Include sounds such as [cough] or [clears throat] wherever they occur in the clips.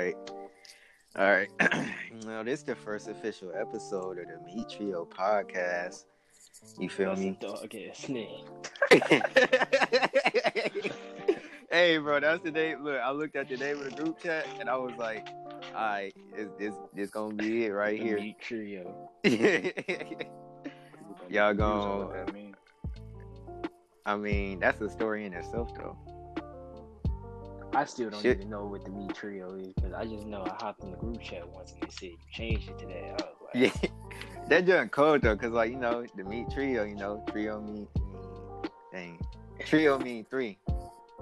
right. All right. [clears throat] now, this is the first official episode of the Meat Trio podcast. You feel me? Dog ass name. [laughs] hey, bro, that's the name. Look, I looked at the name of the group chat and I was like, all right, it's, this this gonna be it right The here. Meat Trio. [laughs] Y'all Use gon' all of that mean. I mean, that's a story in itself, though. I still don't Shit. even know what the Meat Trio is because I just know I hopped in the group chat once and they said you changed it to that. Like, Yeah, [laughs] that just cold though, cause like you know the meat trio, you know trio mean, dang, trio mean three.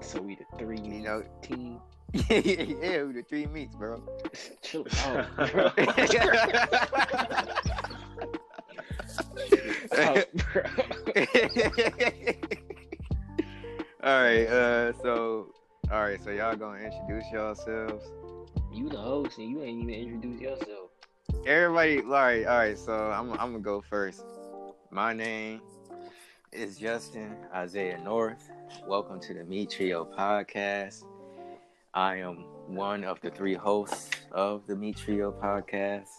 so we the three You know, team. [laughs] yeah, yeah, we the three meats, bro. [laughs] Chill out, bro. all Out, bro. right, uh, so all right, so y'all gonna introduce yourselves. You the host and you ain't even introduce yourself. Everybody, all right, all right. So I'm, I'm gonna go first. My name is Justin Isaiah North. Welcome to the Meat Trio podcast. I am one of the three hosts of the Meat Trio podcast.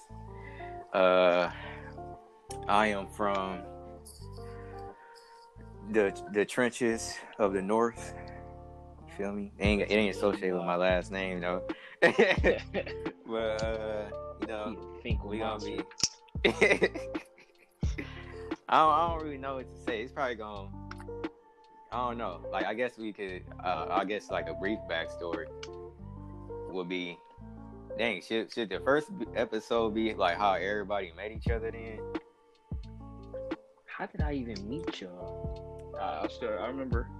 Uh, I am from the the trenches of the North. You feel me? It ain't, it ain't associated with my last name though. [laughs] but uh, you know, Think we gonna be. [laughs] I don't, I don't really know what to say. It's probably gonna. I don't know. Like I guess we could. Uh, I guess like a brief backstory would be. Dang, should should the first episode be like how everybody met each other then? How did I even meet y'all? Uh, I still, I remember, I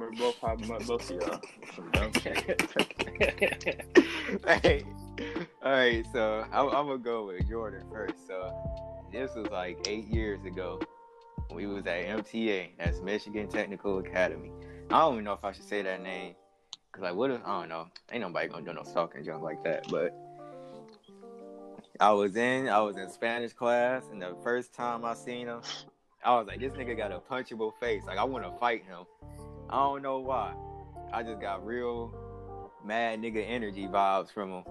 remember both how I both of y'all. [laughs] Hey, all right. So I'm, I'm gonna go with Jordan first. So this was like eight years ago. We was at MTA. That's Michigan Technical Academy. I don't even know if I should say that name. Cause like, what if I don't know? Ain't nobody gonna do no stalking junk like that. But I was in, I was in Spanish class, and the first time I seen him, I was like, this nigga got a punchable face. Like I want to fight him. I don't know why. I just got real mad nigga energy vibes from him.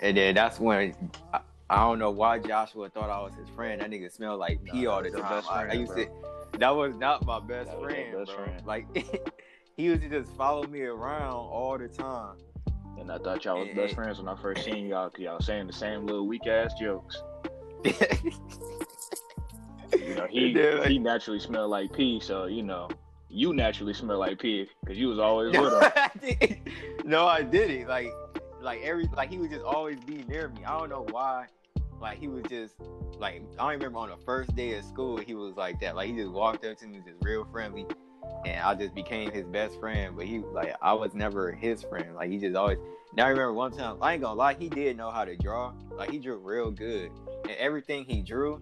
And then that's when I, I don't know why Joshua thought I was his friend. That nigga smelled like pee Nah, all the time. best I, used bro. to. That was not my best That was your friend, best bro. friend. Like [laughs] he used to just follow me around all the time. And I thought y'all was best friends when I first seen [laughs] y'all, cause y'all saying the same little weak ass jokes. [laughs] You know, he Yeah, like- he naturally smelled like pee, so you know, you naturally smell like pee, cause you was always with him. [laughs] No, I didn't. Like, like every like he would just always be near me. I don't know why. Like he was just like I don't remember on the first day of school he was like that. Like he just walked up to me, just real friendly, and I just became his best friend. But he like I was never his friend. Like he just always. Now I remember one time I ain't gonna lie, he did know how to draw. Like he drew real good, and everything he drew,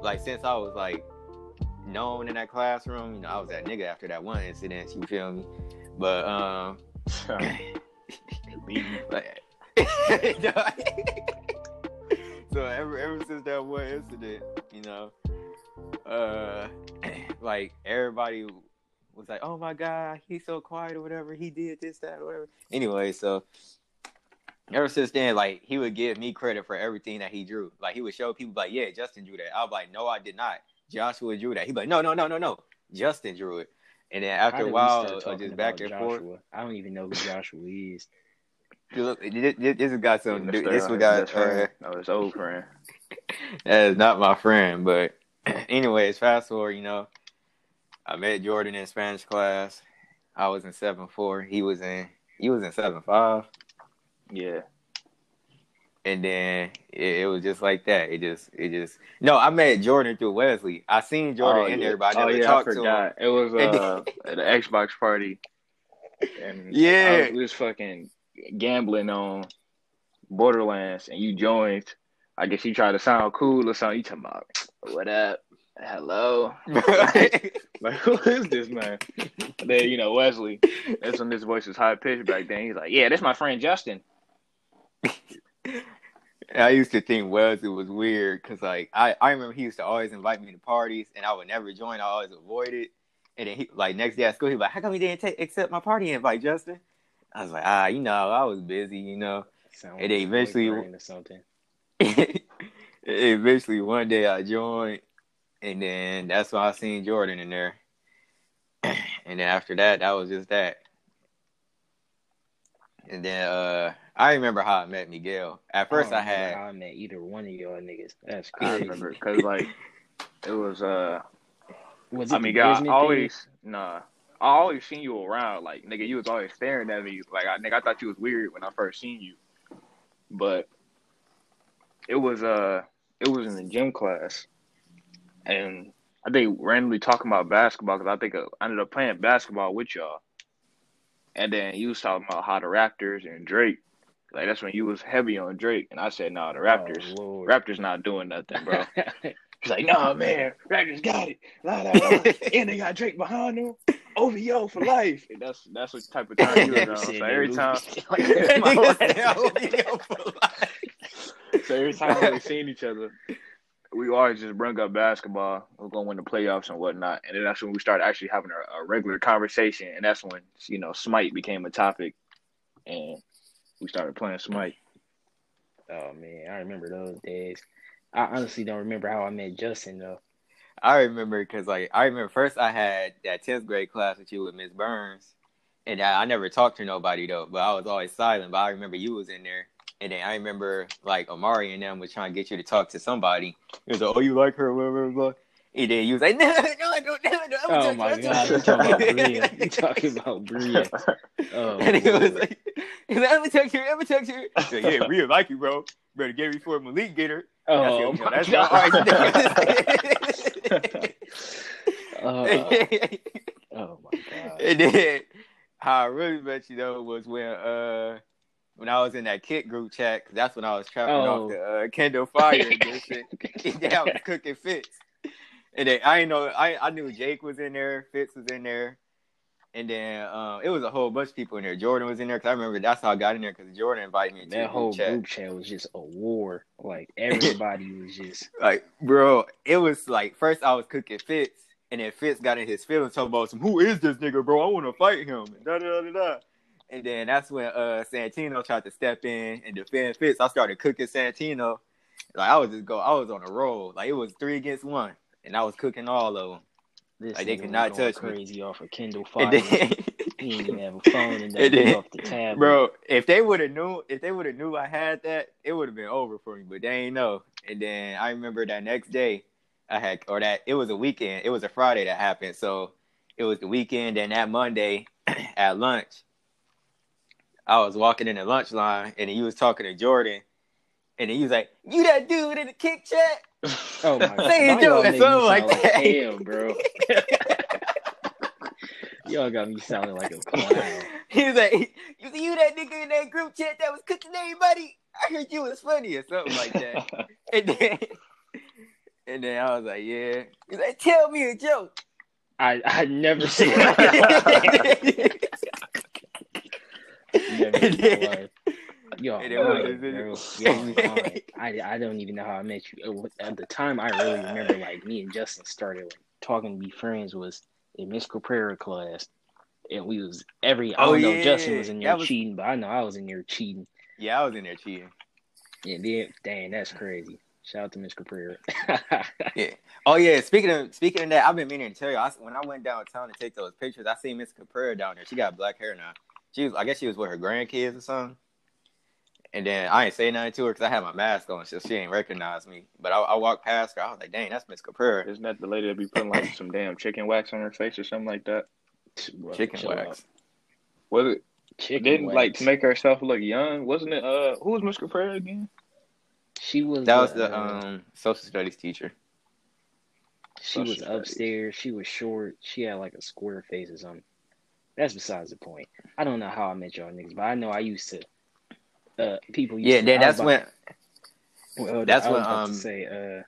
like since I was like known in that classroom, you know, I was that nigga after that one incident. You feel me? But um. Like, [laughs] [laughs] so ever ever since that one incident, you know, uh, [clears throat] like everybody was like, "Oh my god, he's so quiet" or whatever. He did this, that, or whatever. Anyway, so ever since then, like he would give me credit for everything that he drew. Like he would show people, like, "Yeah, Justin drew that." I was like, "No, I did not. Joshua drew that." He'd be like, "No, no, no, no, no. Justin drew it." And then after a while, uh, just back about and forth. I don't even know who Joshua is. [laughs] Look, this, this has got some. Mr. This his one got. best Uh, friend. No, his old friend. [laughs] that is not my friend, but [clears throat] anyways, fast forward. You know, I met Jordan in Spanish class. I was in seven four. He was in. He was in seven five, Yeah. And then it, it was just like that. It just. It just. No, I met Jordan through Wesley. I seen Jordan oh, in yeah. there, but I oh, never yeah, talked I to him. It was uh, at an Xbox party. And [laughs] Yeah. I was, we was fucking gambling on Borderlands, and you joined. I guess you tried to sound cool or something. You talking about what up? Hello. [laughs] Like [laughs] who is this man? And then you know Wesley. That's when his voice was high pitched back then. He's like, yeah, that's my friend Justin. I used to think Wesley was weird because, like, I, I remember he used to always invite me to parties, and I would never join. I always avoid it. And then, he, like, next day at school, he was like, "How come you didn't take accept my party invite, Justin?" I was like, "Ah, you know, I was busy, you know." Sound And then eventually- or something. [laughs] eventually one day I joined, and then that's when I seen Jordan in there. [clears throat] And then after that, that was just that. And then uh I remember how I met Miguel. At first, don't I, had how I met either one of y'all niggas. That's I remember [laughs] because like it was uh Was it I mean, God, I always nah. I always seen you around, like nigga. You was always staring at me, like I, nigga. I thought you was weird when I first seen you, but it was uh, it was in the gym class, and I think randomly talking about basketball because I think uh, I ended up playing basketball with y'all, and then you was talking about how the Raptors and Drake, like that's when you was heavy on Drake, and I said, nah, the oh, Raptors, Oh, Raptors not doing nothing, bro. [laughs] He's like, nah, man, Raptors got it. La, la, la. [laughs] and they got Drake behind them. OVO for life. And that's that's what type of time you was [laughs] on. So every time, Nigga "OVO for life." so every time we seen each other, we always just bring up basketball. We're gonna win the playoffs and whatnot. And then that's when we started actually having a, a regular conversation. And that's when you know Smite became a topic, and we started playing Smite. Oh, oh man, I remember those days. I honestly don't remember how I met Justin though. I remember because like I remember first I had that tenth grade class with you with Miss Burns, and I, I never talked to nobody though, but I was always silent. But I remember you was in there, and then I remember like Amari and them was trying to get you to talk to somebody. It was like, "Oh, you like her?" Blah blah blah. And then you was like, [laughs] "No, no, I don't, [laughs] no, no." I'm Oh talking- my I'm god, you talking about Bria. [laughs] You talking about Bria. Oh, And he was like, like, "I'm gonna text her. I'm gonna text her." He's like, yeah, Rhea like you, bro. Better get her before Malik get her. oh That's, my that's god. all Uh, oh my god. And then how I really met you though was when uh when I was in that Kik group chat. 'cause that's when I was trapping Oh. off the uh, Kindle Fire and shit. And then I was cooking Fitz. And then I know I I knew Jake was in there, Fitz was in there, and then um it was a whole bunch of people in there. Jordan was in there because I remember that's how I got in there because Jordan invited me That whole group chat. group chat was just a war. Like [laughs] everybody was just [laughs] Like, bro, it was like first I was cooking Fitz, and then Fitz got in his feelings talking about some who is this nigga, bro? I want to fight him. And da da da da. And then that's when uh Santino tried to step in and defend Fitz. I started cooking Santino. Like I was just go, I was on a roll. Like it was three against one, and I was cooking all of them. this Like, they could not touch me. crazy off of Kindle Fire. Then, he didn't even have a [laughs] phone and then- off the tablet. bro, if they would have knew, if they would have knew I had that, it would have been over for me. But they ain't know. And then I remember that next day, I had, or that it was a weekend. It was a Friday that happened. So it was the weekend, and that Monday [clears throat] at lunch, I was walking in the lunch line, and he was talking to Jordan, and then he was like, "You that dude in the Kik chat?" Oh my [laughs] god. Say it, Y'all Joe, make me something like that. Him, bro. [laughs] Y'all got me sounding like a clown. [laughs] he was like, "You see, you that nigga in that group chat that was cooking everybody? I heard you was funny or something like that." And then, and then I was like, yeah. He's like, tell me a joke. I I never said that. Never in my life. Yo, And it bro. Yo. I, I don't even know how I met you. At the time, I really remember like me and Justin started like, talking to be friends was in Miss Caprera class, and we was every. I Oh, don't know. yeah. Justin was in there was- cheating, but I know I was in there cheating. yeah, I was in there cheating. And then, dang, that's crazy. Shout out to Miss Caprera. [laughs] Oh yeah, speaking of speaking of that, I've been meaning to tell you. I, when I went downtown to take those pictures, I seen Miss Caprera down there. She got black hair now. She was, I guess she was with her grandkids or something. And then I ain't say nothing to her because I had my mask on, so she ain't recognize me. But I, I walked past her. I was like, "Dang, that's Miss Caprera." Isn't that the lady that be putting like some damn chicken wax on her face or something like that? Bro, Chicken wax. out. Was it Chicken didn't like to make herself look young? Wasn't it? Uh, who was Miss Caprera again? She was. That was uh, the um social studies teacher. She was studies. upstairs. She was short. She had like a square face or something. That's besides the point. I don't know how I met y'all niggas, but I know I used to. Uh, people. Used Yeah, to, then that's about- when Well, that's I was when, um, to say. Uh,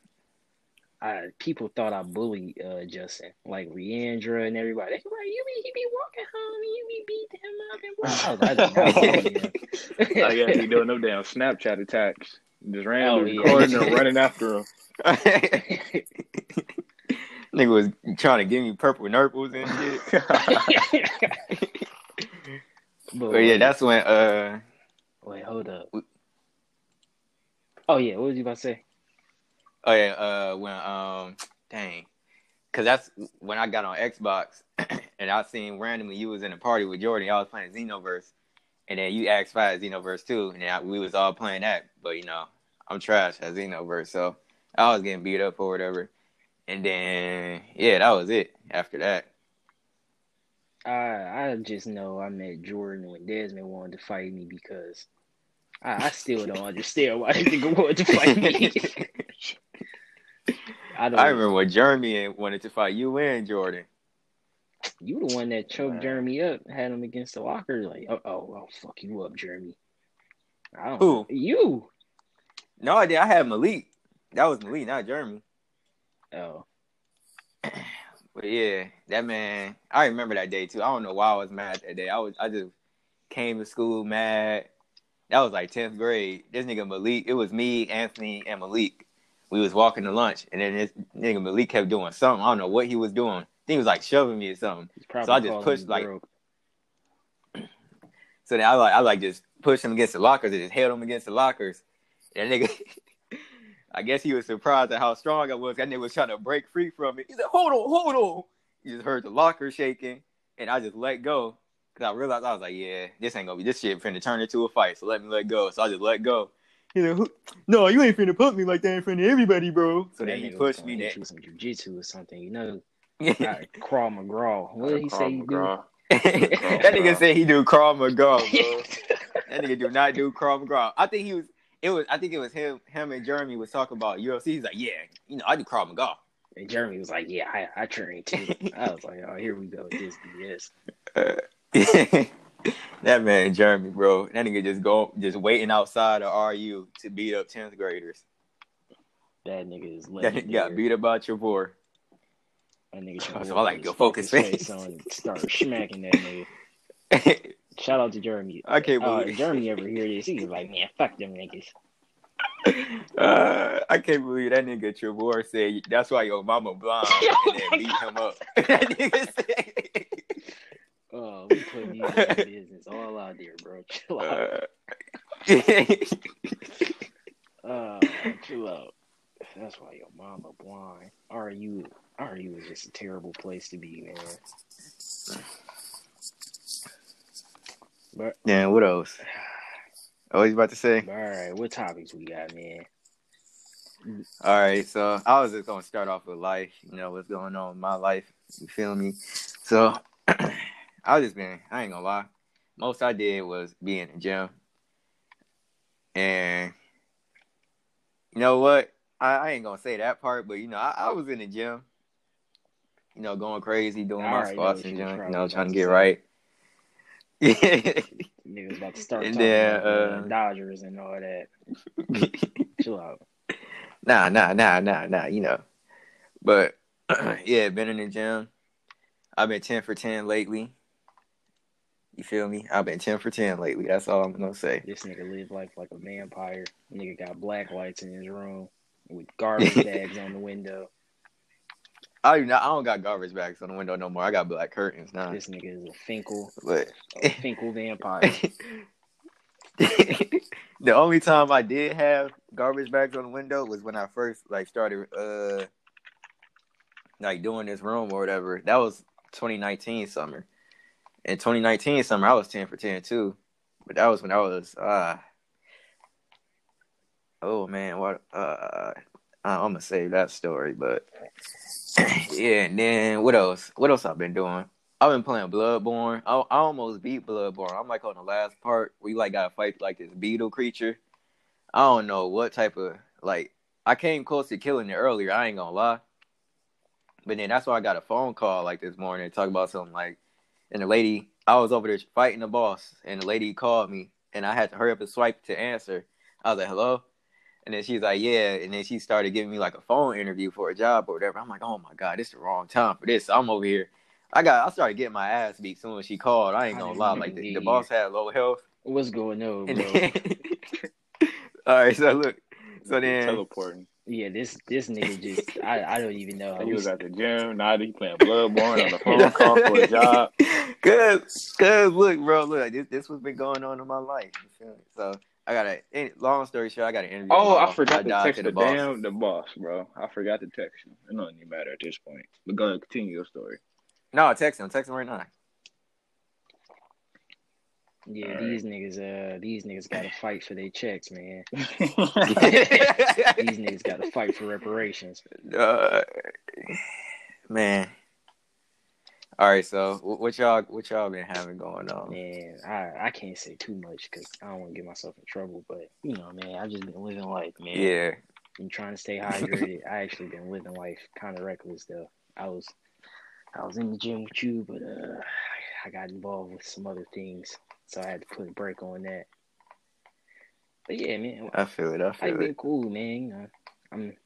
I people thought I bullied uh Justin, like Leandra and everybody. They were like, you be he be walking home, and you be beating him up and [laughs] what? I was like, I did not bully him. Oh yeah, [laughs] he doing them damn Snapchat attacks. Just randomly Oh, yeah. recording [laughs] and running after him. nigga was trying to give me purple nurples and shit. but But yeah, that's when uh wait, hold up. Oh yeah, what was you about to say? Oh yeah, uh, when um, dang, cause that's when I got on Xbox, [clears throat] and I seen randomly you was in a party with Jordan. Y'all was playing Xenoverse, and then you asked five Xenoverse too, and I, we was all playing that. But you know, I'm trash at Xenoverse, so I was getting beat up or whatever. And then yeah, that was it. After that, I I just know I met Jordan when Desmond wanted to fight me because I, I still don't understand why nigga wanted to fight me. [laughs] I don't. I remember when Jeremy wanted to fight you and Jordan. You the one that choked. Jeremy up, had him against the locker. Like, oh, oh, I'll fuck you up, Jeremy. I don't. Who? You. No, I did. I had Malik. That was Malik, not Jeremy. Oh, [clears throat] But yeah, that man, I remember that day too. I don't know why I was mad that day. I was, I just came to school mad. That was like tenth grade. This nigga Malik, it was me, Anthony, and Malik. We was walking to lunch, and then this nigga Malik kept doing something. I don't know what he was doing. I think he was like shoving me or something. So I just pushed, like- broke. So then I like, I like just pushed him against the lockers and just held him against the lockers. And that nigga, [laughs] I guess he was surprised at how strong I was. That nigga was trying to break free from me. He said, "Hold on, hold on." You just heard the locker shaking, and I just let go because I realized I was like, "Yeah, this ain't gonna be this shit finna turn into a fight." So let me let go. So I just let go. You know, "Who- "No, you ain't finna put me like that in front of everybody, bro." So That then he pushed me. hit That you with some jujitsu or something. You know, [laughs] that uh, Krav Maga. What did he say? You do? McGraw. [laughs] nigga said he do Krav Maga, bro. [laughs] That nigga do not do Krav Maga. I think he was. It was. I think it was him. Him and Jeremy was talking about UFC. He's like, yeah, you know, I do Krav Maga. And Jeremy was like, "Yeah, I, I trained too." [laughs] I was like, "Oh, here we go. This BS." Uh, [laughs] that man Jeremy, bro. That nigga just go, just waiting outside of RU to beat up tenth graders. That nigga is That legendary. nigga got beat up by Trevor. That nigga [laughs] So should I like fuck focus face. on and start smacking that nigga. Shout out to Jeremy. I can't Uh, believe. if Jeremy ever hear this, he's like, "Man, fuck them niggas." Uh, I can't believe that nigga Trevor said that's why your mama blind [laughs] and then beat him up. [laughs] that nigga said. Oh, we putting these in business all out there, bro. [laughs] Chill out. Uh, Uh, chill out. That's why your mama blind. RU, RU is just a terrible place to be, man. But yeah, what else? Oh, you about to say? all right, what topics we got, man? All right, so I was just gonna start off with life. You know what's going on in my life. You feel me? So [clears throat] I was just been. I ain't gonna lie. Most I did was be in the gym, and you know what? I, I ain't gonna say that part, but you know I, I was in the gym. You know, going crazy, doing I my know squats and you junk. You know, trying to get right. [laughs] Yeah. Niggas about to start And talking then, about uh, uh, Dodgers and all that. [laughs] Chill out. nah, nah, nah, nah, nah, you know. But [clears throat] [clears throat] yeah, been in the gym. I've been ten for ten lately. You feel me? I've been ten for ten lately. That's all I'm gonna say. This nigga live life like a vampire. Nigga got black lights in his room with [laughs] garbage bags on the window. I do not. I don't got garbage bags on the window no more. I got black curtains now. This nigga is a Finkel, But a Finkel vampire. [laughs] the only time I did have garbage bags on the window was when I first like started uh like doing this room or whatever. That was 2019 summer. In 2019 summer, I was 10 for 10 too. But that was when I was uh oh man, what uh I'm gonna save that story, but [clears throat] yeah, and then what else? What else I've been doing? I've been playing Bloodborne. I, I almost beat Bloodborne. I'm like on the last part where you like gotta fight like this beetle creature. I don't know what type of like I came close to killing it earlier. I ain't gonna lie. But then that's why I got a phone call like this morning to talk about something like, and the lady I was over there fighting the boss, and the lady called me, and I had to hurry up and swipe to answer. I was like, "Hello," and then she's like, "Yeah," and then she started giving me like a phone interview for a job or whatever. I'm like, "Oh my god, this is the wrong time for this." So I'm over here. I got. I started getting my ass beat soon as she called. I ain't gonna lie. Like the, the [laughs] boss had low health. What's going on, bro? then, [laughs] all right, so look, so then, teleporting. Yeah, this this nigga just I, I don't even know [laughs] He was at the gym. Now he playing Bloodborne on the phone call for a job. Cause, cause, look, bro, look, this this what's been going on in my life. You feel me? So I got a long story short. I got an interview. Oh. I forgot to text to the, boss. damn the boss, bro. I forgot to text him. It doesn't even matter at this point. But go ahead, continue your story. No, I text him. Text him right now. Yeah, Alright. these niggas, uh, these niggas got to [laughs] fight for their checks, man. [laughs] These niggas got to fight for reparations. [laughs] uh, man. All right, so what y'all what y'all been having going on? Man, I, I can't say too much because I don't want to get myself in trouble. But you know, man, I've just been living life, man. Yeah. Been trying to stay [laughs] hydrated. I actually been living life kind of reckless though. I was, I was in the gym with you, but uh, I got involved with some other things, so I had to put a break on that. But yeah, man, I feel it. I feel I've been it. cool, man. You know, I'm.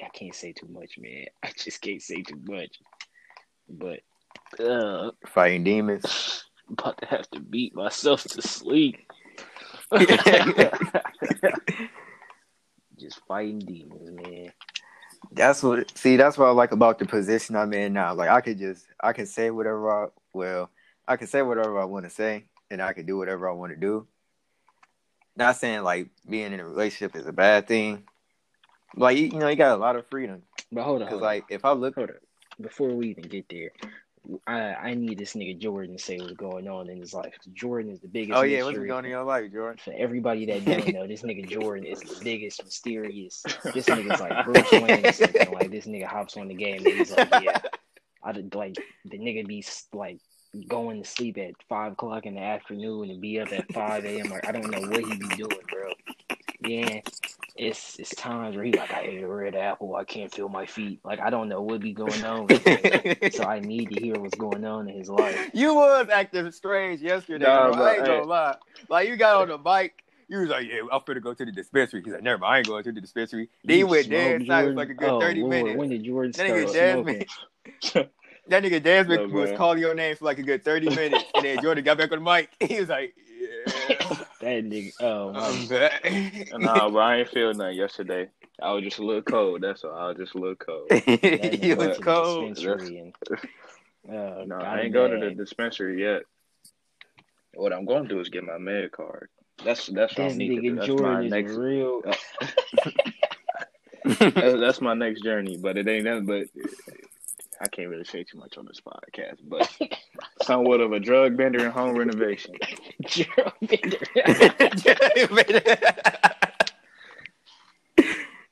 I can't say too much, man. [laughs] I just can't say too much. But uh, Fighting demons. I'm [laughs] about to have to beat myself to sleep. [laughs] [laughs] just fighting demons, man. That's what. See, that's what I like about the position I'm in now. Like I could just, I can say whatever. I, well, I can say whatever I want to say, and I can do whatever I want to do. Not saying like being in a relationship is a bad thing. Like you, you know, you got a lot of freedom. But hold on, Cause like if I look, hold on. Before we even get there, I I need this nigga Jordan to say what's going on in his life. Jordan is the biggest. oh yeah, what's going on in your life, Jordan? For everybody that don't [laughs] know, this nigga Jordan is the biggest mysterious. [laughs] This nigga's like Bruce Wayne or something. Like this nigga hops on the game and he's like, yeah, I did like the nigga be like going to sleep at five o'clock in the afternoon and be up at five a.m. Like I don't know what he be doing, bro. Yeah, it's it's times where he like I ate a red apple, I can't feel my feet. Like I don't know what be going on. [laughs] so I need to hear what's going on in his life. you was acting strange yesterday. Nah, bro. I ain't gonna lie. Like you got on the bike. You was like, yeah, I'm finna go to the dispensary. He's like, never mind, I ain't going to the dispensary. Then he You went dead smoke, silent for like a good Oh, 30 Lord, minutes. When did Jordan That nigga start Jasmine. smoking? [laughs] That nigga Desmond Look, was calling your name for like a good 30 minutes. and then Jordan got back on the mic. [laughs] He was like, yeah. That nigga, oh my I'm back. nah, bro, I ain't feel [laughs] nothing yesterday. I was just a little cold. That's all. I was just a little cold. you he nigga was [laughs] went to the cold. dispensary and, uh, No, got I a ain't go to the bag. dispensary yet. What I'm going to do is get my med card. That's that's what I need to do. That's my next. real. [laughs] That's, that's my next journey, but it ain't nothing. But I can't really say too much on this podcast. But somewhat of a drug bender and home renovation. [laughs] Gerald Bender.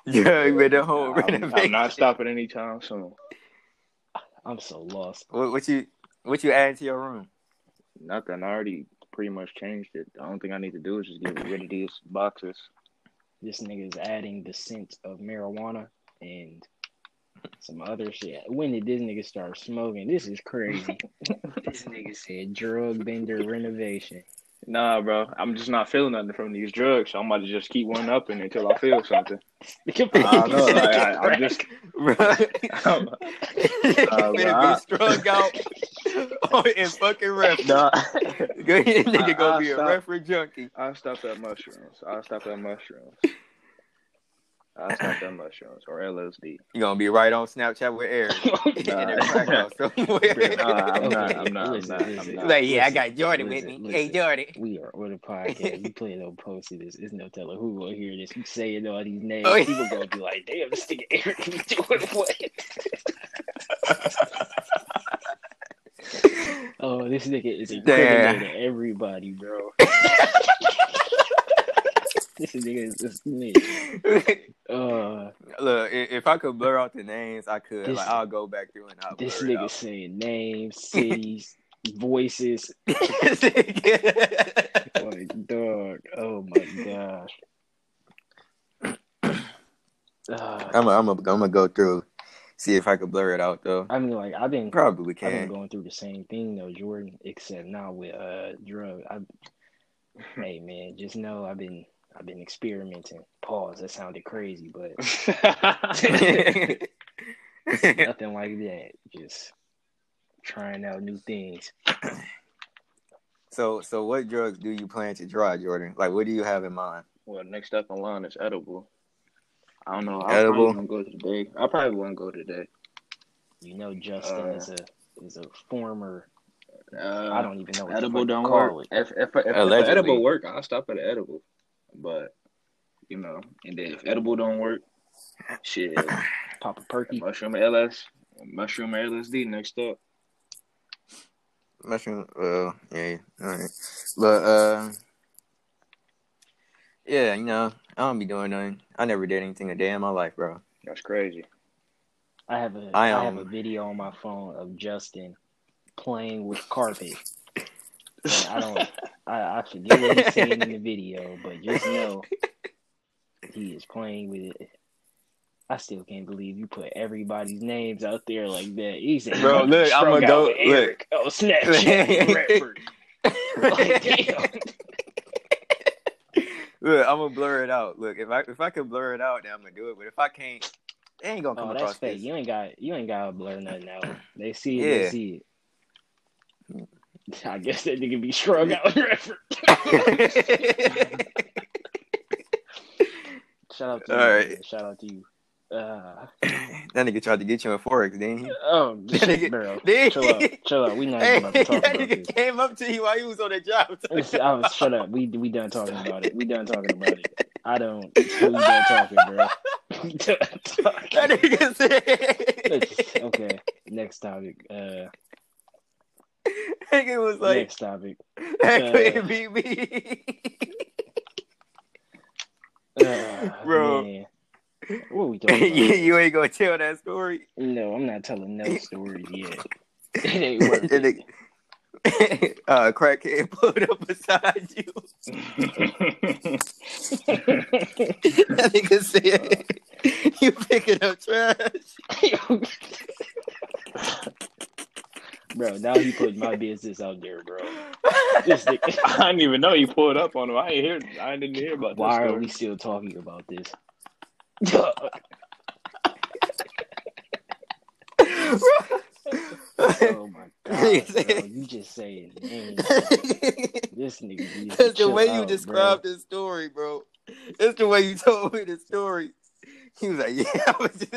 yeah, you been at home I'm, I'm not stopping anytime soon. I'm so lost. What, what you what you adding to your room? Nothing. I already pretty much changed it. The only thing I need to do is just get rid of these boxes. This nigga is adding the scent of marijuana and some other shit. When did this nigga start smoking? This is crazy. [laughs] this nigga said drug bender renovation. Nah, bro. I'm just not feeling nothing from these drugs, so I'm about to just keep one up in until I feel something. I don't know. Like, I, I'm just. I'm, Finna [laughs] nah. be strung out [laughs] on in fucking reference. nah. Good nigga I- gonna I'll be a stop. reference junkie. I'll stop at mushrooms. I'll stop at mushrooms. I'll stop at mushrooms or LSD. You gonna be right on Snapchat with Eric. [laughs] in [laughs] a crack house somewhere. [laughs] Nah, I'm not. Okay, I'm not. I'm not. I'm listen. like, yeah, I got Jordan with listen, me. Hey, listen. Jordan. We are on a podcast. We play no post of this. It's no telling who will hear this. We saying all these names. Oh, yeah. People gonna be like, damn, this nigga Eric be doing what? oh, this nigga is Damn. incriminating everybody, bro. This nigga is a snitch. Uh, Look, i- if I could blur out the names, I could. This- like, I'll go back through and I'll this blur it nigga out. saying names, [laughs] cities, voices. [laughs] Like, dog. Oh my gosh. Uh, I'm I'm I'm gonna go through, see if I could blur it out though. I mean, like I've been Probably I've been can. going through the same thing though, Jordan, except now with uh drug. I, hey man, just know I've been I've been experimenting. Pause. That sounded crazy, but [laughs] [laughs] nothing like that. Just trying out new things. so so what drugs do you plan to try, Jordan? Like, what do you have in mind? well, next up in line is edible. I don't know. I Edible? probably won't go today. I probably won't go today. You know, Justin Uh, is a is a former Uh, I don't even know what edible don't call work. it. If if, if, if Allegedly. edible work, I'll stop at edible. But you know, and then if edible don't work, shit, [clears throat] Pop a perky. mushroom LS, mushroom LSD next up. Mushroom. Well, yeah. All right. But uh, yeah, you know, I don't be doing nothing. I never did anything a day in my life, bro. That's crazy. I have a I, I have um, a video on my phone of Justin playing with carpet. I don't [laughs] I, I forget what he's saying in the video, but just know he is playing with it. I still can't believe you put everybody's names out there like that. He said, Bro, "I'm look, I'ma out go- with Eric." Oh, Snapchat, [laughs] Redford. Like, damn. Look, I'm gonna blur it out. Look, if I if I can blur it out, then I'm gonna do it. But if I can't, it ain't gonna oh, come Oh, that's across fake. this. You ain't got you ain't gotta blur nothing out. They see it, Yeah. they see it. [laughs] I guess that nigga be strung out in effort. [laughs] Shout out to you. All right. man. Shout out to you. Uh, that nigga tried to get you in forex, didn't he? oh, [laughs] That shit, nigga- bro. Did Chill he? out. Chill out. We not Hey, even about to talk that about nigga this. came up to you while he was on the job. I was shut up. We we done talking about it. We done talking about it. I don't. We done talking, bro. We done that nigga said. Okay. Next topic. Uh, [laughs] nigga was like, next topic. that uh, couldn't be me. [laughs] Uh, Bro. man. What we [laughs] talking you, you ain't gonna tell that story. No, I'm not telling no stories yet. It ain't worth it. nigga- uh, crackhead pulled up beside you. That nigga said, "You picking up trash." Bro, now he put my business out there, bro. [laughs] This [laughs] nigga- [laughs] I didn't even know you pulled up on him. I ain't hear. I didn't hear about this. Why this are story. we still talking about this? Oh my god, bro! You just saying names. This nigga needs That's the way you out, described this story, bro. That's the way you told me the story. He was like, "Yeah." I was just...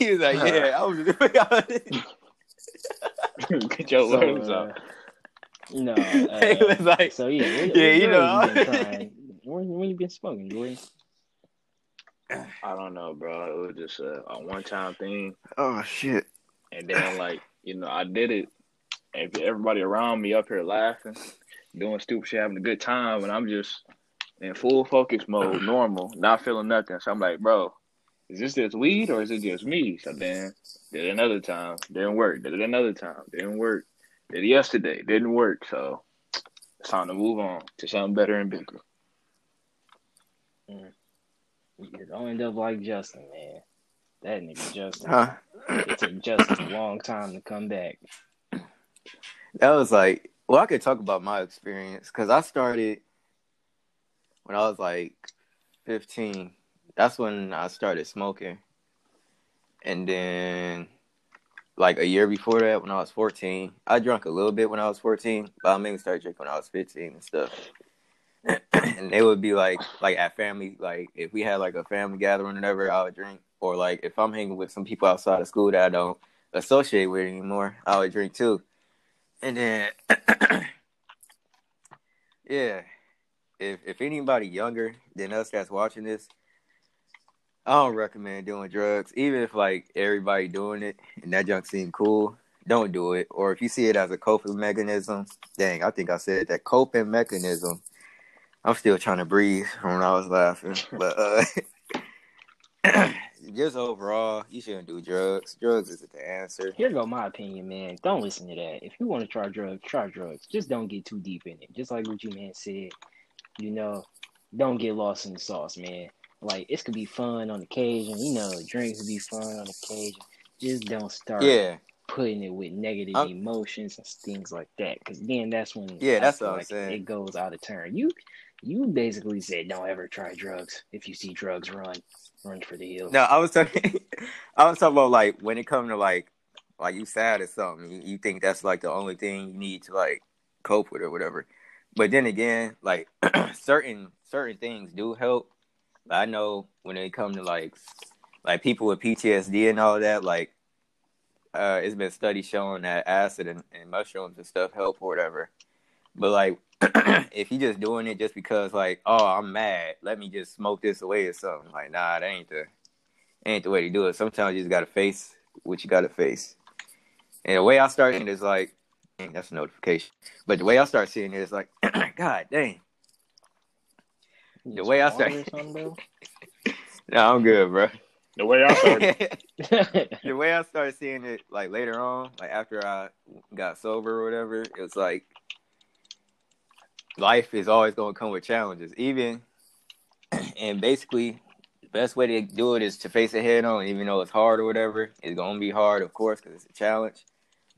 he was like, "Yeah." I was just. [laughs] [laughs] Get your bro. words So, out. [laughs] uh, no, he uh, was like, so yeah, what, Yeah, what you know, you been I- trying? When, when you been smoking, Jordan? I don't know, bro. It was just a, a one time thing, "Oh shit." and then like you know, I did it, and everybody around me up here laughing, doing stupid shit, having a good time, and I'm just in full focus mode, [sighs] normal, not feeling nothing. So I'm like, bro, is this just weed or is it just me? So then did it another time, didn't work. Did it another time, didn't work. Did it yesterday, didn't work. So it's time to move on to something better and bigger. Mm. You don't end up like Justin, man. That nigga Justin. Huh? It took Justin a long time to come back. That was like, well, I could talk about my experience because I started when I was like 15. That's when I started smoking. And then, like a year before that, when I was 14, I drank a little bit when I was 14, but I mainly started drinking when I was 15 and stuff. [clears throat] and they would be like, like at family, like if we had like a family gathering or whatever, I would drink. Or like if I'm hanging with some people outside of school that I don't associate with anymore, I would drink too. And then, [clears throat] yeah, if if anybody younger than us that's watching this, I don't recommend doing drugs. Even if like everybody doing it and that junk seem cool, don't do it. Or if you see it as a coping mechanism, dang, I think I said that coping mechanism. I'm still trying to breathe from when I was laughing, but uh, [clears throat] just overall, you shouldn't do drugs. Drugs isn't the answer. Here go my opinion, man. Don't listen to that. If you want to try drugs, try drugs. Just don't get too deep in it. Just like what you man said, you know, don't get lost in the sauce, man. Like it could be fun on occasion, you know, drinks could be fun on occasion. Just don't start Yeah, putting it with negative I'm- emotions and things like that, because then that's when Yeah, I that's what I'm like saying. It goes out of turn. You, you basically said don't ever try drugs. If you see drugs, run, run for the hills. No, I was talking. [laughs] I was talking about like when it comes to like, like you sad or something. You, you think that's like the only thing you need to like cope with or whatever. But then again, like [clears throat] certain certain things do help. I know when it comes to like like people with PTSD and all that, like uh, it's been studies showing that acid and, and mushrooms and stuff help or whatever. But like, [clears throat] if you just doing it just because like, oh, I'm mad, let me just smoke this away or something. Like, nah, that ain't the ain't the way to do it. Sometimes you just gotta face what you gotta face. And the way I start seeing it is like, that's a notification. But the way I start seeing it is like, [clears throat] God dang. The way I start, [laughs] no, I'm good, bro. The way I started, [laughs] the way I started seeing it, like later on, like after I got sober or whatever, it was like life is always going to come with challenges. Even [clears throat] and basically, the best way to do it is to face it head on. Even though it's hard or whatever, it's going to be hard, of course, because it's a challenge.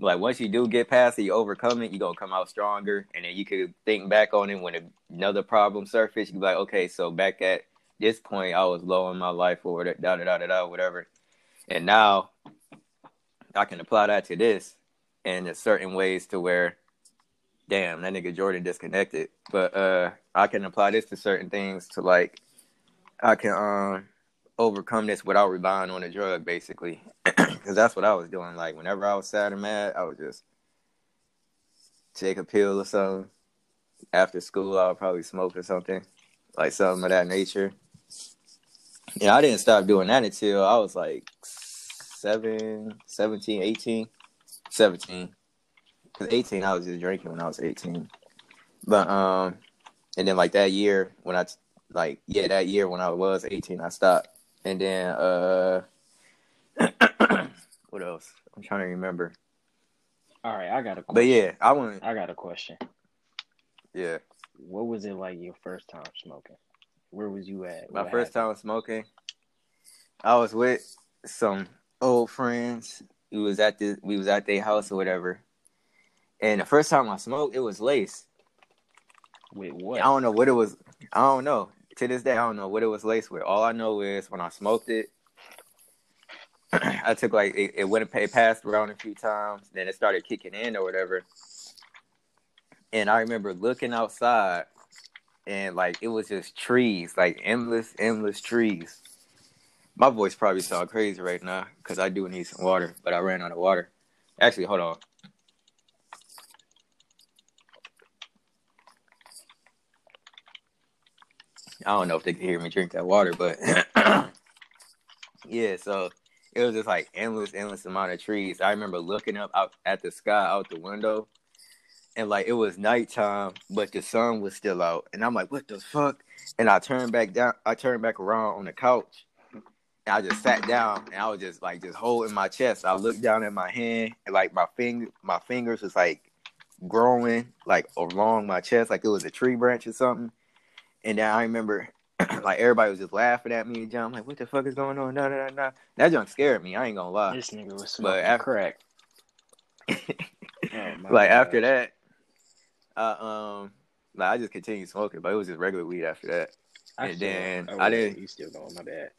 Like once you do get past it, you overcome it, you're gonna come out stronger, and then you could think back on it when another problem surface. You be like, okay, so back at this point, I was low in my life or da da da da da whatever, and now I can apply that to this in certain ways to where damn, that nigga Jordan disconnected. But uh I can apply this to certain things to like I can um overcome this without relying on a drug basically. [clears throat] Cause that's what I was doing. Like whenever I was sad or mad, I would just take a pill or something. After school I would probably smoke or something. Like something of that nature. Yeah, I didn't stop doing that until I was like seven, 17, 18, 17. Cause 18, I was just drinking when I was 18. But um, and then like that year when I like yeah that year when I was 18, I stopped. And then uh, [clears throat] what else? I'm trying to remember. All right, I got a. Question. But yeah, I want. I got a question. Yeah. What was it like your first time smoking? Where was you at? My what first happened? time smoking, I was with some old friends. We was at the we was at their house or whatever, and the first time I smoked, it was lace. Wait, what? I don't know what it was. I don't know. To this day, I don't know what it was laced with. All I know is when I smoked it, [clears throat] I took like it, it went it passed around a few times. Then it started kicking in or whatever. And I remember looking outside, and like it was just trees, like endless, endless trees. My voice probably sound crazy right now because I do need some water, but I ran out of water. Actually, hold on. I don't know if they can hear me drink that water, but [clears throat] yeah, so it was just like endless, endless amount of trees. I remember looking up out at the sky out the window, and like it was nighttime, but the sun was still out, and I'm like, what the fuck? And I turned back down. I turned back around on the couch. And I just sat down, and I was just like just holding my chest. I looked down at my hand, and like my finger, my fingers was like growing like along my chest, like it was a tree branch or something. And then I remember [clears throat] like everybody was just laughing at me and John. I'm like, what the fuck is going on? No, no, no, no. That junk scared me. I ain't gonna lie. This nigga was smoking but after, crack. [laughs] oh, like God. after that, uh, um, like I just continued smoking, but it was just regular weed after that. I and then I, I didn't. You still going? My bad.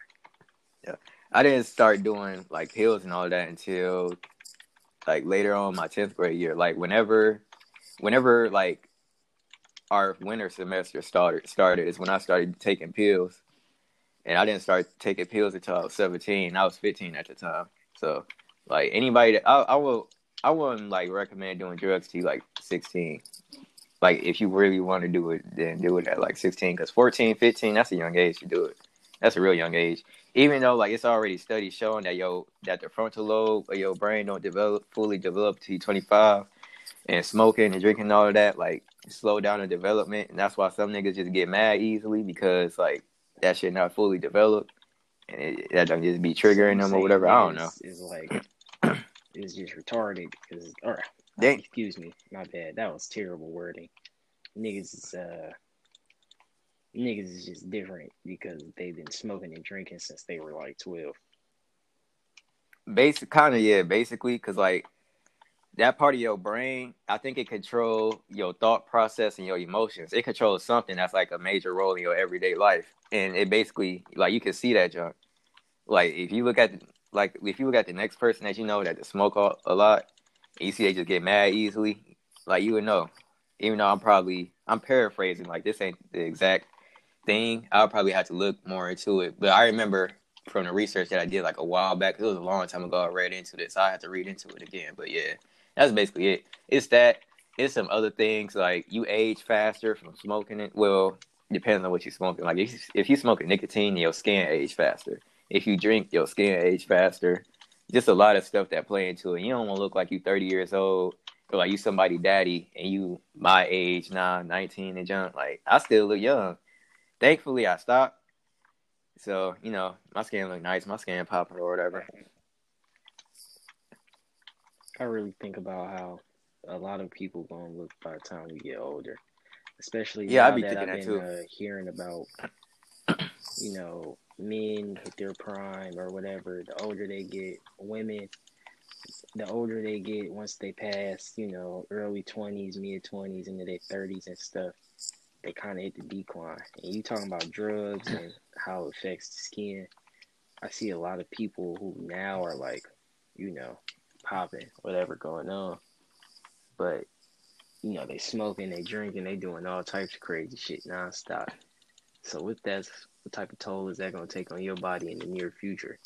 Yeah, I didn't start doing like pills and all that until like later on my tenth grade year. Like whenever, whenever like our winter semester started started is when I started taking pills, and I didn't start taking pills until I was seventeen. I was fifteen at the time. So like anybody that I, I will I wouldn't like recommend doing drugs to like sixteen. Like if you really want to do it, then do it at like sixteen. Because 14, 15, that's a young age to do it. That's a real young age. Even though like it's already studies showing that yo that the frontal lobe of your brain don't develop fully develop to twenty five, and smoking and drinking and all of that like slow down the development, and that's why some niggas just get mad easily because like that shit not fully developed, and it, that don't just be triggering them or whatever. I don't know. Is like [clears throat] it's just retarded because or Dang. excuse me, my bad. That was terrible wording. Niggas is uh niggas is just different because they've been smoking and drinking since they were like twelve. Basic, kind of yeah, basically, because like that part of your brain, I think it controls your thought process and your emotions. It controls something that's like a major role in your everyday life, and it basically like you can see that junk. Like if you look at like if you look at the next person that you know that smoke a, lot, you see they just get mad easily, like you would know. Even though I'm probably I'm paraphrasing, like this ain't the exact thing. I'll probably have to look more into it. But I remember from the research that I did like a while back. It was a long time ago. I read into this. I had to read into it again. But yeah, that's basically it. It's that. It's some other things like you age faster from smoking it. Well, depends on what you're smoking. Like if if you smoking nicotine, your skin age faster. If you drink, your skin age faster. Just a lot of stuff that play into it. You don't want to look like you 30 years old or like you somebody daddy and you my age now, 19 and jump. Like I still look young. Thankfully, I stopped. So you know, my skin look nice. My skin popping or whatever. I really think about how a lot of people gonna look by the time we get older, especially Yeah, I now be that thinking I've that been too. uh, hearing about, you know, men hit their prime or whatever. The older they get, women, the older they get, once they pass, you know, early twenties, mid twenties, into their thirties and stuff, they kind of hit the decline. And you talking about drugs and how it affects the skin. I see a lot of people who now are like, you know, popping, whatever going on. But, you know, they smoking, they drinking, they doing all types of crazy shit nonstop. So with that, what type of toll is that gonna take on your body in the near future?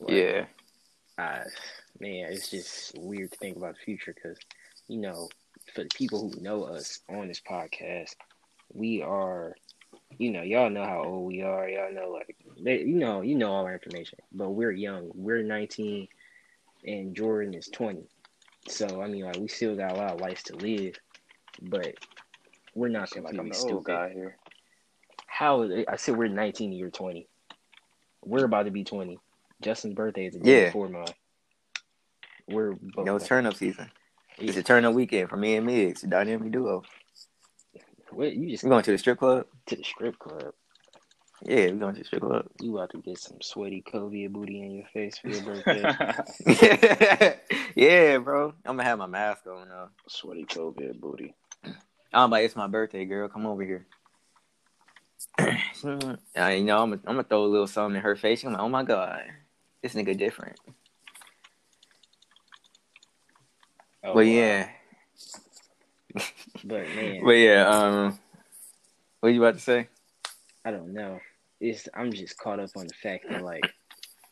Like, Yeah, I, man, it's just weird to think about the future because, you know, for the people who know us on this podcast, we are, you know, y'all know how old we are. Y'all know, like, they, you know, you know all our information, but we're young. We're 19, and Jordan is 20. So I mean, like, we still got a lot of life to live, but we're not Seem like I'm completely the old guy here. How is it? I said we're 19, you're 20. We're about to be 20. Justin's birthday is the day Yeah. before mine. We're you both. know it's turn up season. It's a turn up weekend for me and Migs, the dynamic duo. What you just We going to the strip club? to the strip club? Yeah, we're going to the strip club. You about to get some sweaty COVID booty in your face for your [laughs] birthday? [laughs] yeah, bro. I'm gonna have my mask on now. Sweaty COVID booty. I'm like, it's my birthday, girl. Come over here. [clears throat] Uh, you know, I'm, I'm gonna throw a little something in her face. I'm like, oh my god, this nigga different. Oh, but wow. yeah, but man, [laughs] but yeah. Um, what you about to say? I don't know. It's I'm just caught up on the fact that like,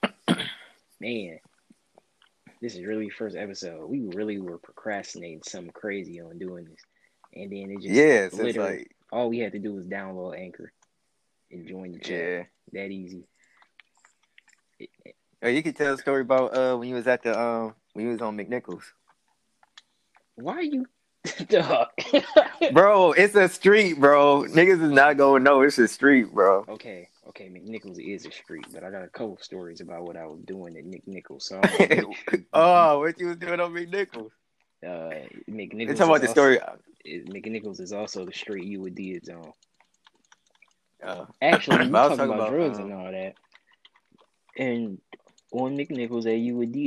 [coughs] man, this is really first episode. We really were procrastinating something crazy on doing this, and then it just Yeah, so it's literally like, all we had to do was download Anchor and join the chat. yeah. That easy. It- it- Oh, you could tell a story about uh when you was at the um when you was on McNichols. why are you? [laughs] Dog. Bro, it's a street, bro. Niggas is not going no, it's a street, bro. Okay, okay, McNichols is a street, but I got a couple stories about what I was doing at McNichols. So I'm gonna make sure- oh, what you was doing on McNichols? uh, McNichols. talking about the also- story? McNichols is also the street you would do it on. Uh, Actually, [clears throat] you But I was talking talking about, drugs um, and all that. And on McNichols at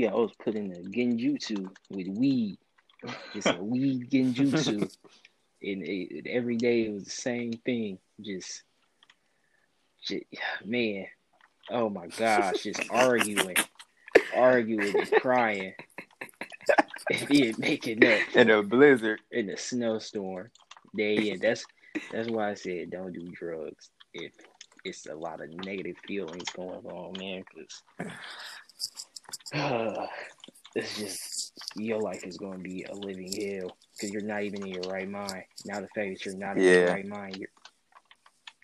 UD, I was putting a genjutsu with weed, just a weed [laughs] genjutsu, and it, every day it was the same thing. Just, [sighs] man, oh my gosh, just arguing, arguing, and crying, and then making up in a blizzard. in a snowstorm. They, yeah, that's that's why I said don't do drugs if it's a lot of negative feelings going on, man. Because [sighs] it's just your life is going to be a living hell because you're not even in your right mind. Now the fact that you're not in your right mind, you're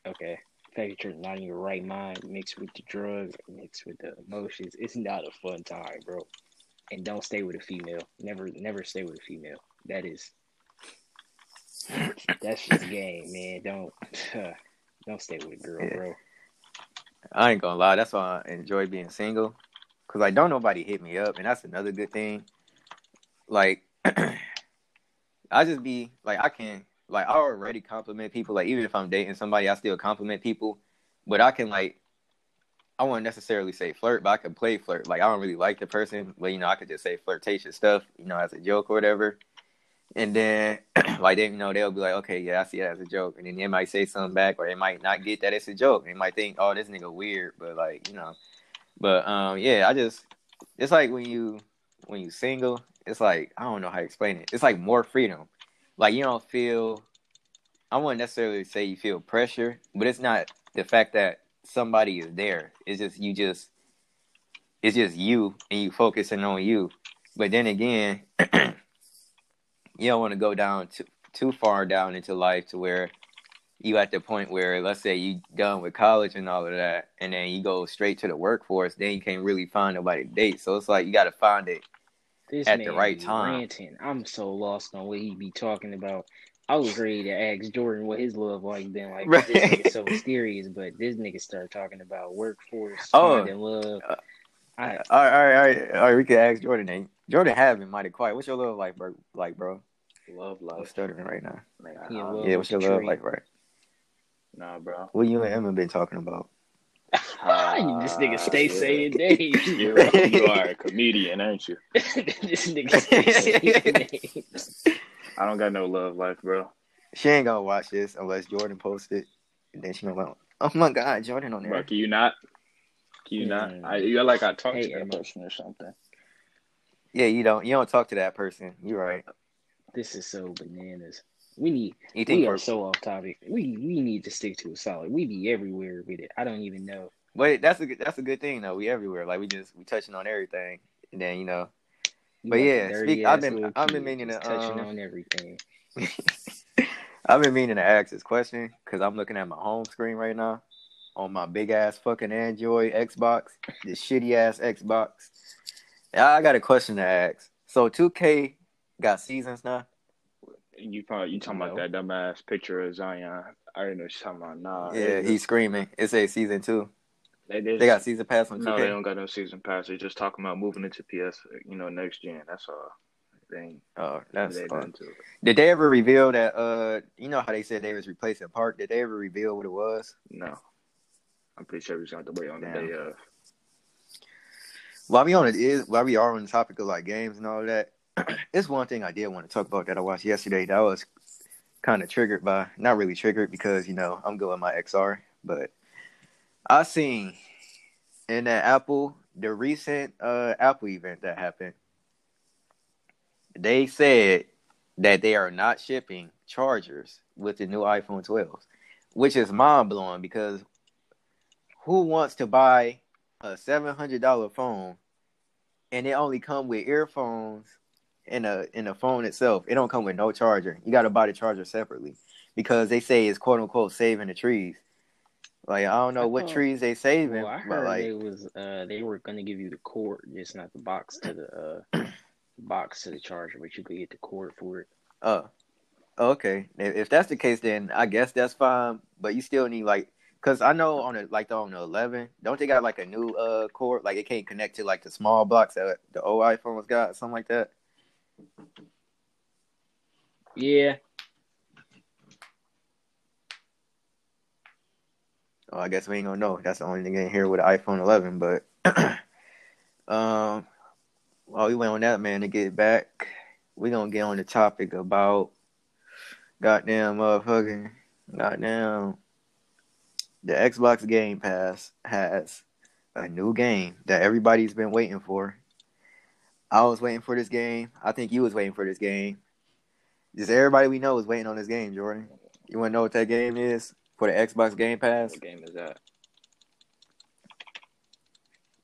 okay. Fact that you're not in your right mind mixed with the drugs, mixed with the emotions, it's not a fun time, bro. And don't stay with a female. Never, never stay with a female. That is [coughs] that's just game, man. Don't [sighs] don't stay with a girl, Yeah. bro. I ain't gonna lie, that's why I enjoy being single. Cause like don't nobody hit me up, and that's another good thing. Like [clears throat] I just be like I can like I already compliment people. Like even if I'm dating somebody, I still compliment people. But I can like I won't necessarily say flirt, but I can play flirt. Like I don't really like the person, but you know I could just say flirtatious stuff, you know, as a joke or whatever. And then [clears throat] like they you know they'll be like, okay, yeah, I see that as a joke, and then they might say something back, or they might not get that it's a joke. They might think, oh, this nigga weird, but like you know, but um, yeah, I just it's like when you when you single, it's like I don't know how to explain it. It's like more freedom. Like you don't feel. I wouldn't necessarily say you feel pressure, but it's not the fact that somebody is there. It's just you just it's just you and you focusing on you. But then again, [clears throat] you don't want to go down too too far down into life to where you at the point where let's say you done with college and all of that and then you go straight to the workforce, then you can't really find nobody to date. So it's like you gotta find it This at the right time. ranting. I'm so lost on what he be talking about. I was ready to ask Jordan what his love life been like. 'cause This [laughs] Right. nigga so mysterious, but this nigga started talking about workforce, Oh. finding love. Uh, I, all right, all right, all right, all right. We can ask Jordan. Then. Jordan have been mighty quiet. What's your love life, bro? Like, bro, Love I'm life. stuttering right now. Man, Yeah, love Yeah, what's your love Tree. life, right? nah, bro. What you and Emma been talking about? This nigga stay saying names. [laughs] You, you are a comedian, aren't you? [laughs] this nigga stay [laughs] saying names. I don't got no love life, bro. She ain't gonna watch this unless Jordan posts it, and then she gonna go, "Oh my God, Jordan on Bro, there." can you not? Can you Mm. not? I, you like I talked Hey, to that Emma. person or something. Yeah, you don't. You don't talk to that person. You're right. This is so bananas. We need You think? we are so off topic. We we need to stick to a solid. We be everywhere with it. I don't even know. But that's a good, that's a good thing though. We everywhere. Like we just we touching on everything, and then you know. You But yeah, speak- I've been- I've been meaning to, touching um, on everything. [laughs] I've been meaning to ask this question because I'm looking at my home screen right now on my big ass fucking Android Xbox, this shitty ass Xbox. I got a question to ask. So 2K got seasons now. You probably you talking about No. that dumbass picture of Zion? I already know what you're talking about. Nah, yeah, they he's screaming. It's a season two. they, just, They got season pass on 2K. no, they don't got no season pass. They're just talking about moving into PS, you know, next gen. That's all. Thing. ain't Oh, that's they fun. into. Did they ever reveal that? Uh, you know how they said they was replacing Park. Did they ever reveal what it was? No, I'm pretty sure we just have to wait on the Damn. day of. While we on it is while we are on the topic of like games and all that, it's one thing I did want to talk about that I watched yesterday. That was kind of triggered by not really triggered because you know I'm with my XR, but I seen in that Apple the recent uh Apple event that happened. They said that they are not shipping chargers with the new iPhone 12, which is mind blowing because who wants to buy a seven hundred dollar phone and it only come with earphones in a in a phone itself. It don't come with no charger. You got to buy the charger separately because they say it's quote unquote saving the trees. Like I don't know I what thought- trees they saving, Well, I but heard like they was uh they were gonna give you the cord, just not the box to the uh [clears throat] box to the charger, but you could get the cord for it. Oh, okay. If, that's the case, then I guess that's fine. But you still need like, cause I know on the like the, on the 11, don't they got like a new uh cord? Like it can't connect to like the small box that the old iPhones got, something like that. Yeah, Oh, I guess we ain't gonna know. That's the only thing in here with the iPhone 11. But [clears throat] um, while we went on that, man, to get back, we gonna get on the topic about goddamn motherfucking goddamn the Xbox Game Pass has a new game that everybody's been waiting for. I was waiting for this game. I think you was waiting for this game. Just everybody we know is waiting on this game, Jordan. You wanna know what that game is for the Xbox Game Pass? What game is that?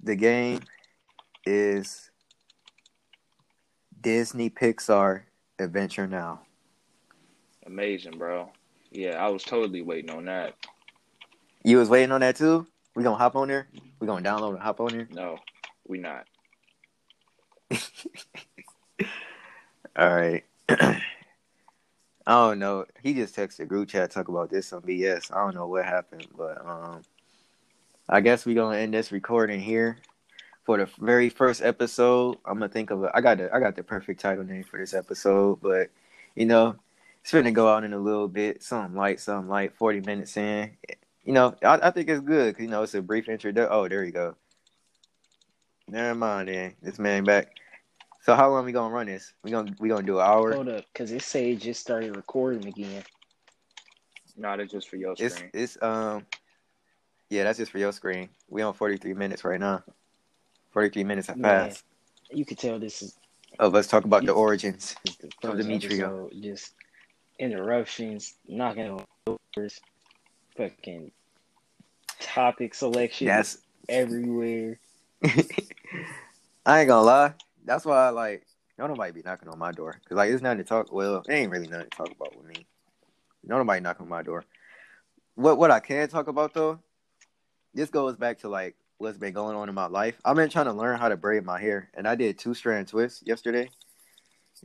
The game is Disney Pixar Adventure Now. Amazing, bro. Yeah, I was totally waiting on that. You was waiting on that too? We gonna hop on there? We gonna download and hop on there? No, we not. [laughs] All right. [clears throat] I don't know. He just texted group chat talk about this on BS. I don't know what happened, but um, I guess we're gonna end this recording here for the very first episode. I'm gonna think of a, I got the I got the perfect title name for this episode, but you know, it's gonna go out in a little bit, something light, something light. Forty minutes in, you know, I, I think it's good 'cause, you know it's a brief introduction. Oh, there you go. Never mind, then this man back. So how long we gonna run this? We gonna we gonna do an hour? hold up, cause it say it just started recording again. No, that's just for your It's screen. it's um yeah, that's just for your screen. We on forty three minutes right now. Forty three minutes have Man. passed. You could tell this is, Oh, let's talk about the origins. the Of first the Meat Trio. Just interruptions, knocking on doors, fucking Topic selection Yes, everywhere. [laughs] I ain't gonna lie. That's why I like no nobody be knocking on my door because like it's nothing to talk. Well, it ain't really nothing to talk about with me. No nobody knocking on my door. What what I can talk about though, this goes back to like what's been going on in my life. I've been trying to learn how to braid my hair, and I did two strand twists yesterday,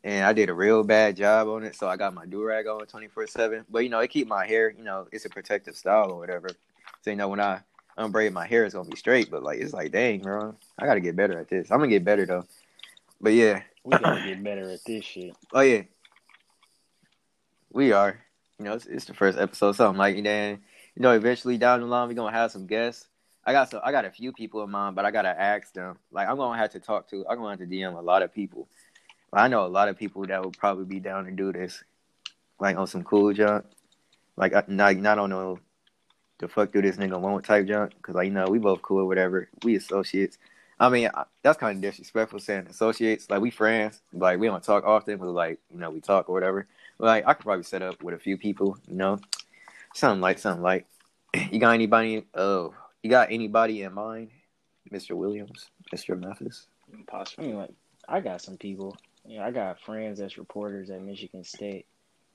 and I did a real bad job on it. So I got my do rag on twenty four seven. But you know, it keep my hair. You know, it's a protective style or whatever. So you know, when I unbraid my hair, it's gonna be straight. But like, it's like, dang, bro, I gotta get better at this. I'm gonna get better though. But yeah, We gotta [clears throat] get better at this shit. Oh yeah, we are. You know, it's, it's the first episode, something like then. You know, eventually down the line, we're gonna have some guests. I got so I got a few people in mind, but I gotta ask them. Like, I'm gonna have to talk to. I'm gonna have to DM a lot of people. I know a lot of people that would probably be down to do this, like on some cool junk. Like, I, not not on no the fuck do this nigga want type junk, because like you know we both cool or whatever. We associates. I mean, that's kind of disrespectful saying associates. Like we friends, like we don't talk often, but like you know we talk or whatever. Like I could probably set up with a few people, you know, something like something like. [clears throat] You got anybody? Oh, you got anybody in mind, Mister Williams, Mister Memphis? I Possibly. mean, like, I got some people. You know, I got friends that's reporters at Michigan State.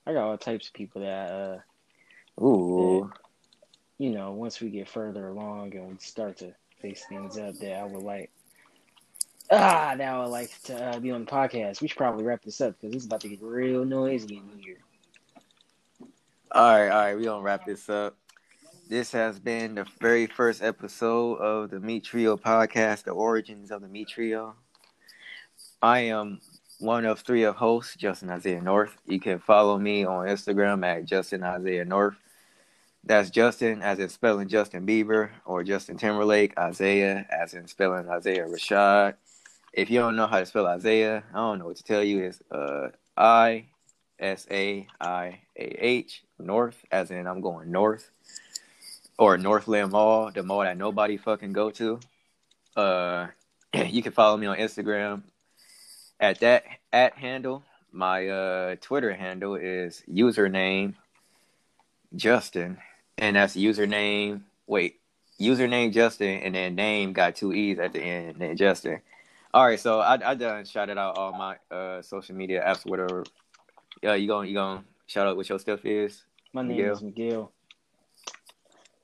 I got all types of people that, uh, Ooh, you know, once we get further along and we start to face things up, that I would like. Ah, that I would like to uh, be on the podcast. We should probably wrap this up because it's about to get real noisy in here. all right, all right. We gonna wrap this up. This has been the very first episode of the Meat Trio podcast, the origins of the Meat Trio. I am one of three of hosts, Justin Isaiah North. You can follow me on Instagram at Justin Isaiah North. That's Justin as in spelling Justin Bieber or Justin Timberlake, Isaiah as in spelling Isaiah Rashad. If you don't know how to spell Isaiah, I don't know what to tell you. It's uh I S A I A H North as in I'm going north. Or Northland Mall, the mall that nobody fucking go to. Uh [clears throat] you can follow me on Instagram at that at handle. My uh Twitter handle is username Justin, and that's username. Wait, username Justin, and then name got two e's at the end, and then Justin. All right, so I I done shouted out all my uh social media apps, whatever. Yeah, you going you gonna shout out what your stuff is? My name Miguel. is Miguel.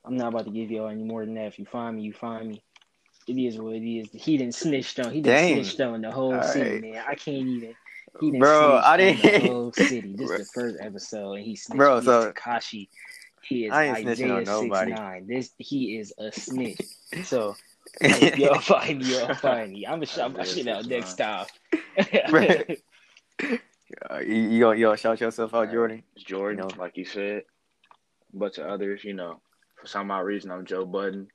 I'm not about to give y'all any more than that. If you find me, you find me. It is what it is. He didn't snitch on. He didn't Dang. snitched on the whole All city, right. man. I can't even. He didn't Bro, I didn't- the whole city. This is the [laughs] first episode, and he snitched. Bro, so- Tekashi. He is I ain't Isaiah on nobody. six nine. This he is a snitch. So if y'all find y'all find me. I'm gonna shout my shit out next time. [laughs] Right. [laughs] Uh, you you gonna, you gonna shout yourself out, Jordan? Jordan, You know. like you said. A bunch of others, you know. For some odd reason, I'm Joe Budden.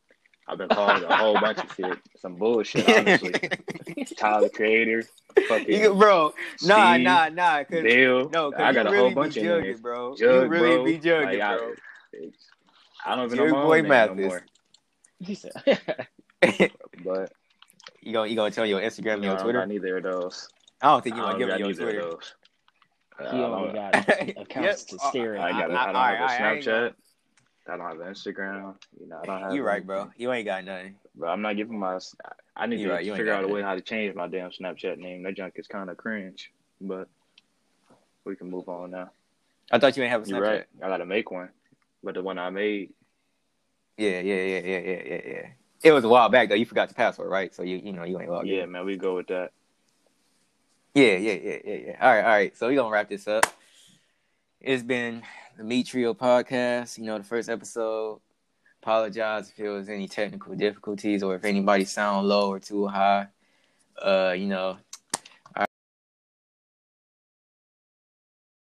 I've been called a whole bunch of shit. [laughs] Some bullshit, honestly. Tyler Creator, fucking you, bro, nah, Steve, nah, nah. Cause, Bill. no, cause I got you a really whole bunch of jugging, names. bro. Jug, you really bro. be jugging, Like, I- bro. I don't even Jug know my boy own name Mathis. no more. [laughs] he said, But [laughs] you gonna you gonna tell your Instagram and know, your I Twitter? got neither of those. I don't think you I gonna give me your Twitter. those. Uh, he only don't- got [laughs] accounts to Yep, stare I at. got. A, I- I don't I- have a I- I ain't Snapchat. I don't have an Instagram. You know, I don't have. You right, bro. You ain't got nothing. But I'm not giving my. I need You to right, you figure out a way how to change my damn Snapchat name. That junk is kind of cringe, but we can move on now. I thought you ain't have a You're Snapchat. right. I gotta make one, but the one I made, Yeah, yeah, yeah, yeah, yeah, yeah, yeah. It was a while back though. You forgot the password, right? So you you know you ain't logged yeah, in. man, we go with that. Yeah, yeah, yeah, yeah, yeah. All right, all right. So we gonna wrap this up. It's been the Meat Trio podcast. You know, the first episode. Apologize if there was any technical difficulties or if anybody sound low or too high. Uh, you know,